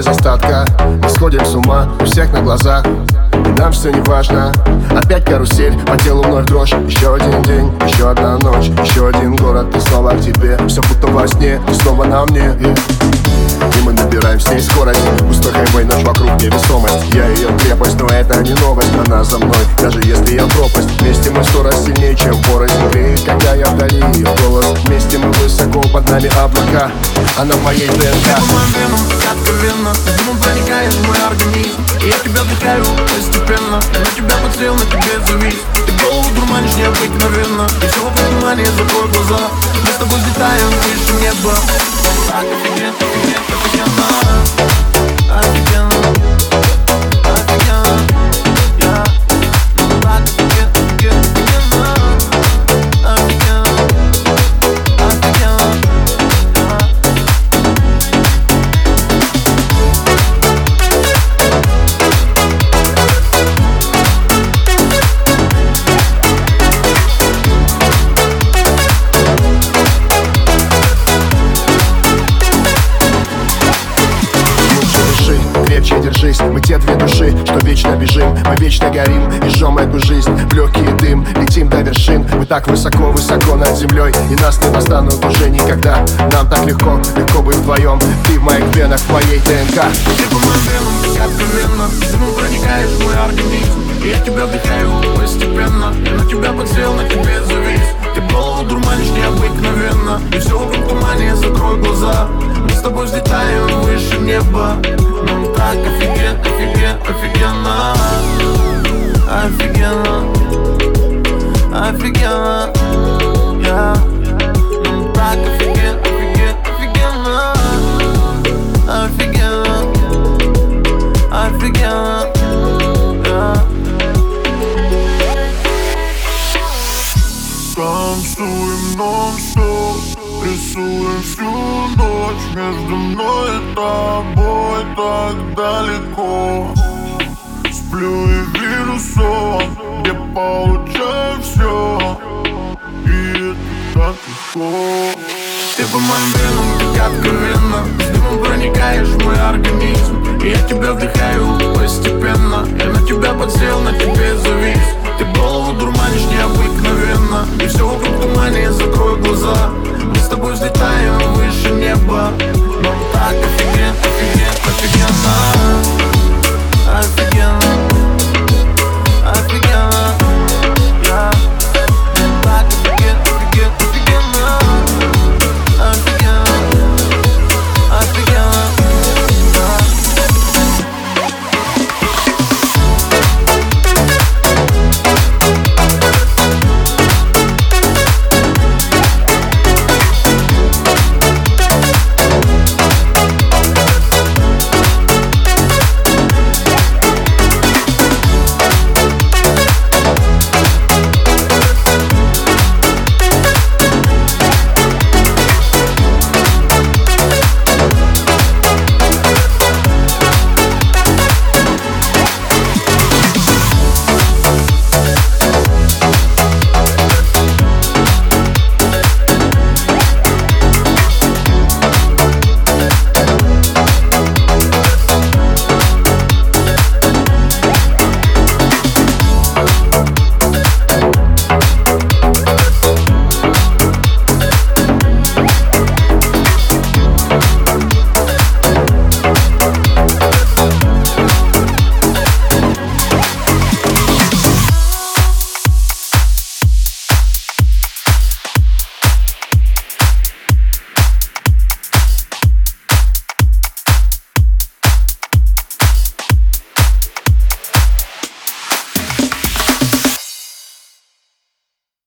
без остатка, мы сходим с ума у всех на глазах. И нам все не важно. Опять карусель, по телу вновь дрожь. Еще один день, еще одна ночь. Еще один город, и снова к тебе. Все будто во сне, и снова на мне. И мы набираем с ней скорость Пустой хайвей, ночь вокруг невесомость. Я ее крепость, но это не новость. Она за мной, даже если я пропасть. Вместе мы сто раз сильнее, чем порознь Греет, когда я вдали. Голос Вместе мы высоко, под нами облака. Она в моей ДНК. Моим венам, откровенно Ты дымом проникаешь в мой организм. И я тебя вдыхаю постепенно. Я на тебя подсел, на тебе завис Ты голову дурманишь необыкновенно. И все вокруг внимание, закрой глаза. Мы с тобой взлетаем выше неба. Так офигенно, офигенно Офигенно бежим Мы вечно горим и жжем эту жизнь В легкий дым, летим до вершин. Мы так высоко-высоко над землей И нас не достанут уже никогда. Нам так легко, легко быть вдвоем Ты в моих венах, в моей ДНК. Ты по моим венам, как Ты проникаешь в мой организм. Я тебя вдыхаю мной и тобой так далеко. Сплю и вижу сон Где получаю все И это так легко. Ты по моим венам, как откровенно С дымом проникаешь в мой организм. И я тебя вдыхаю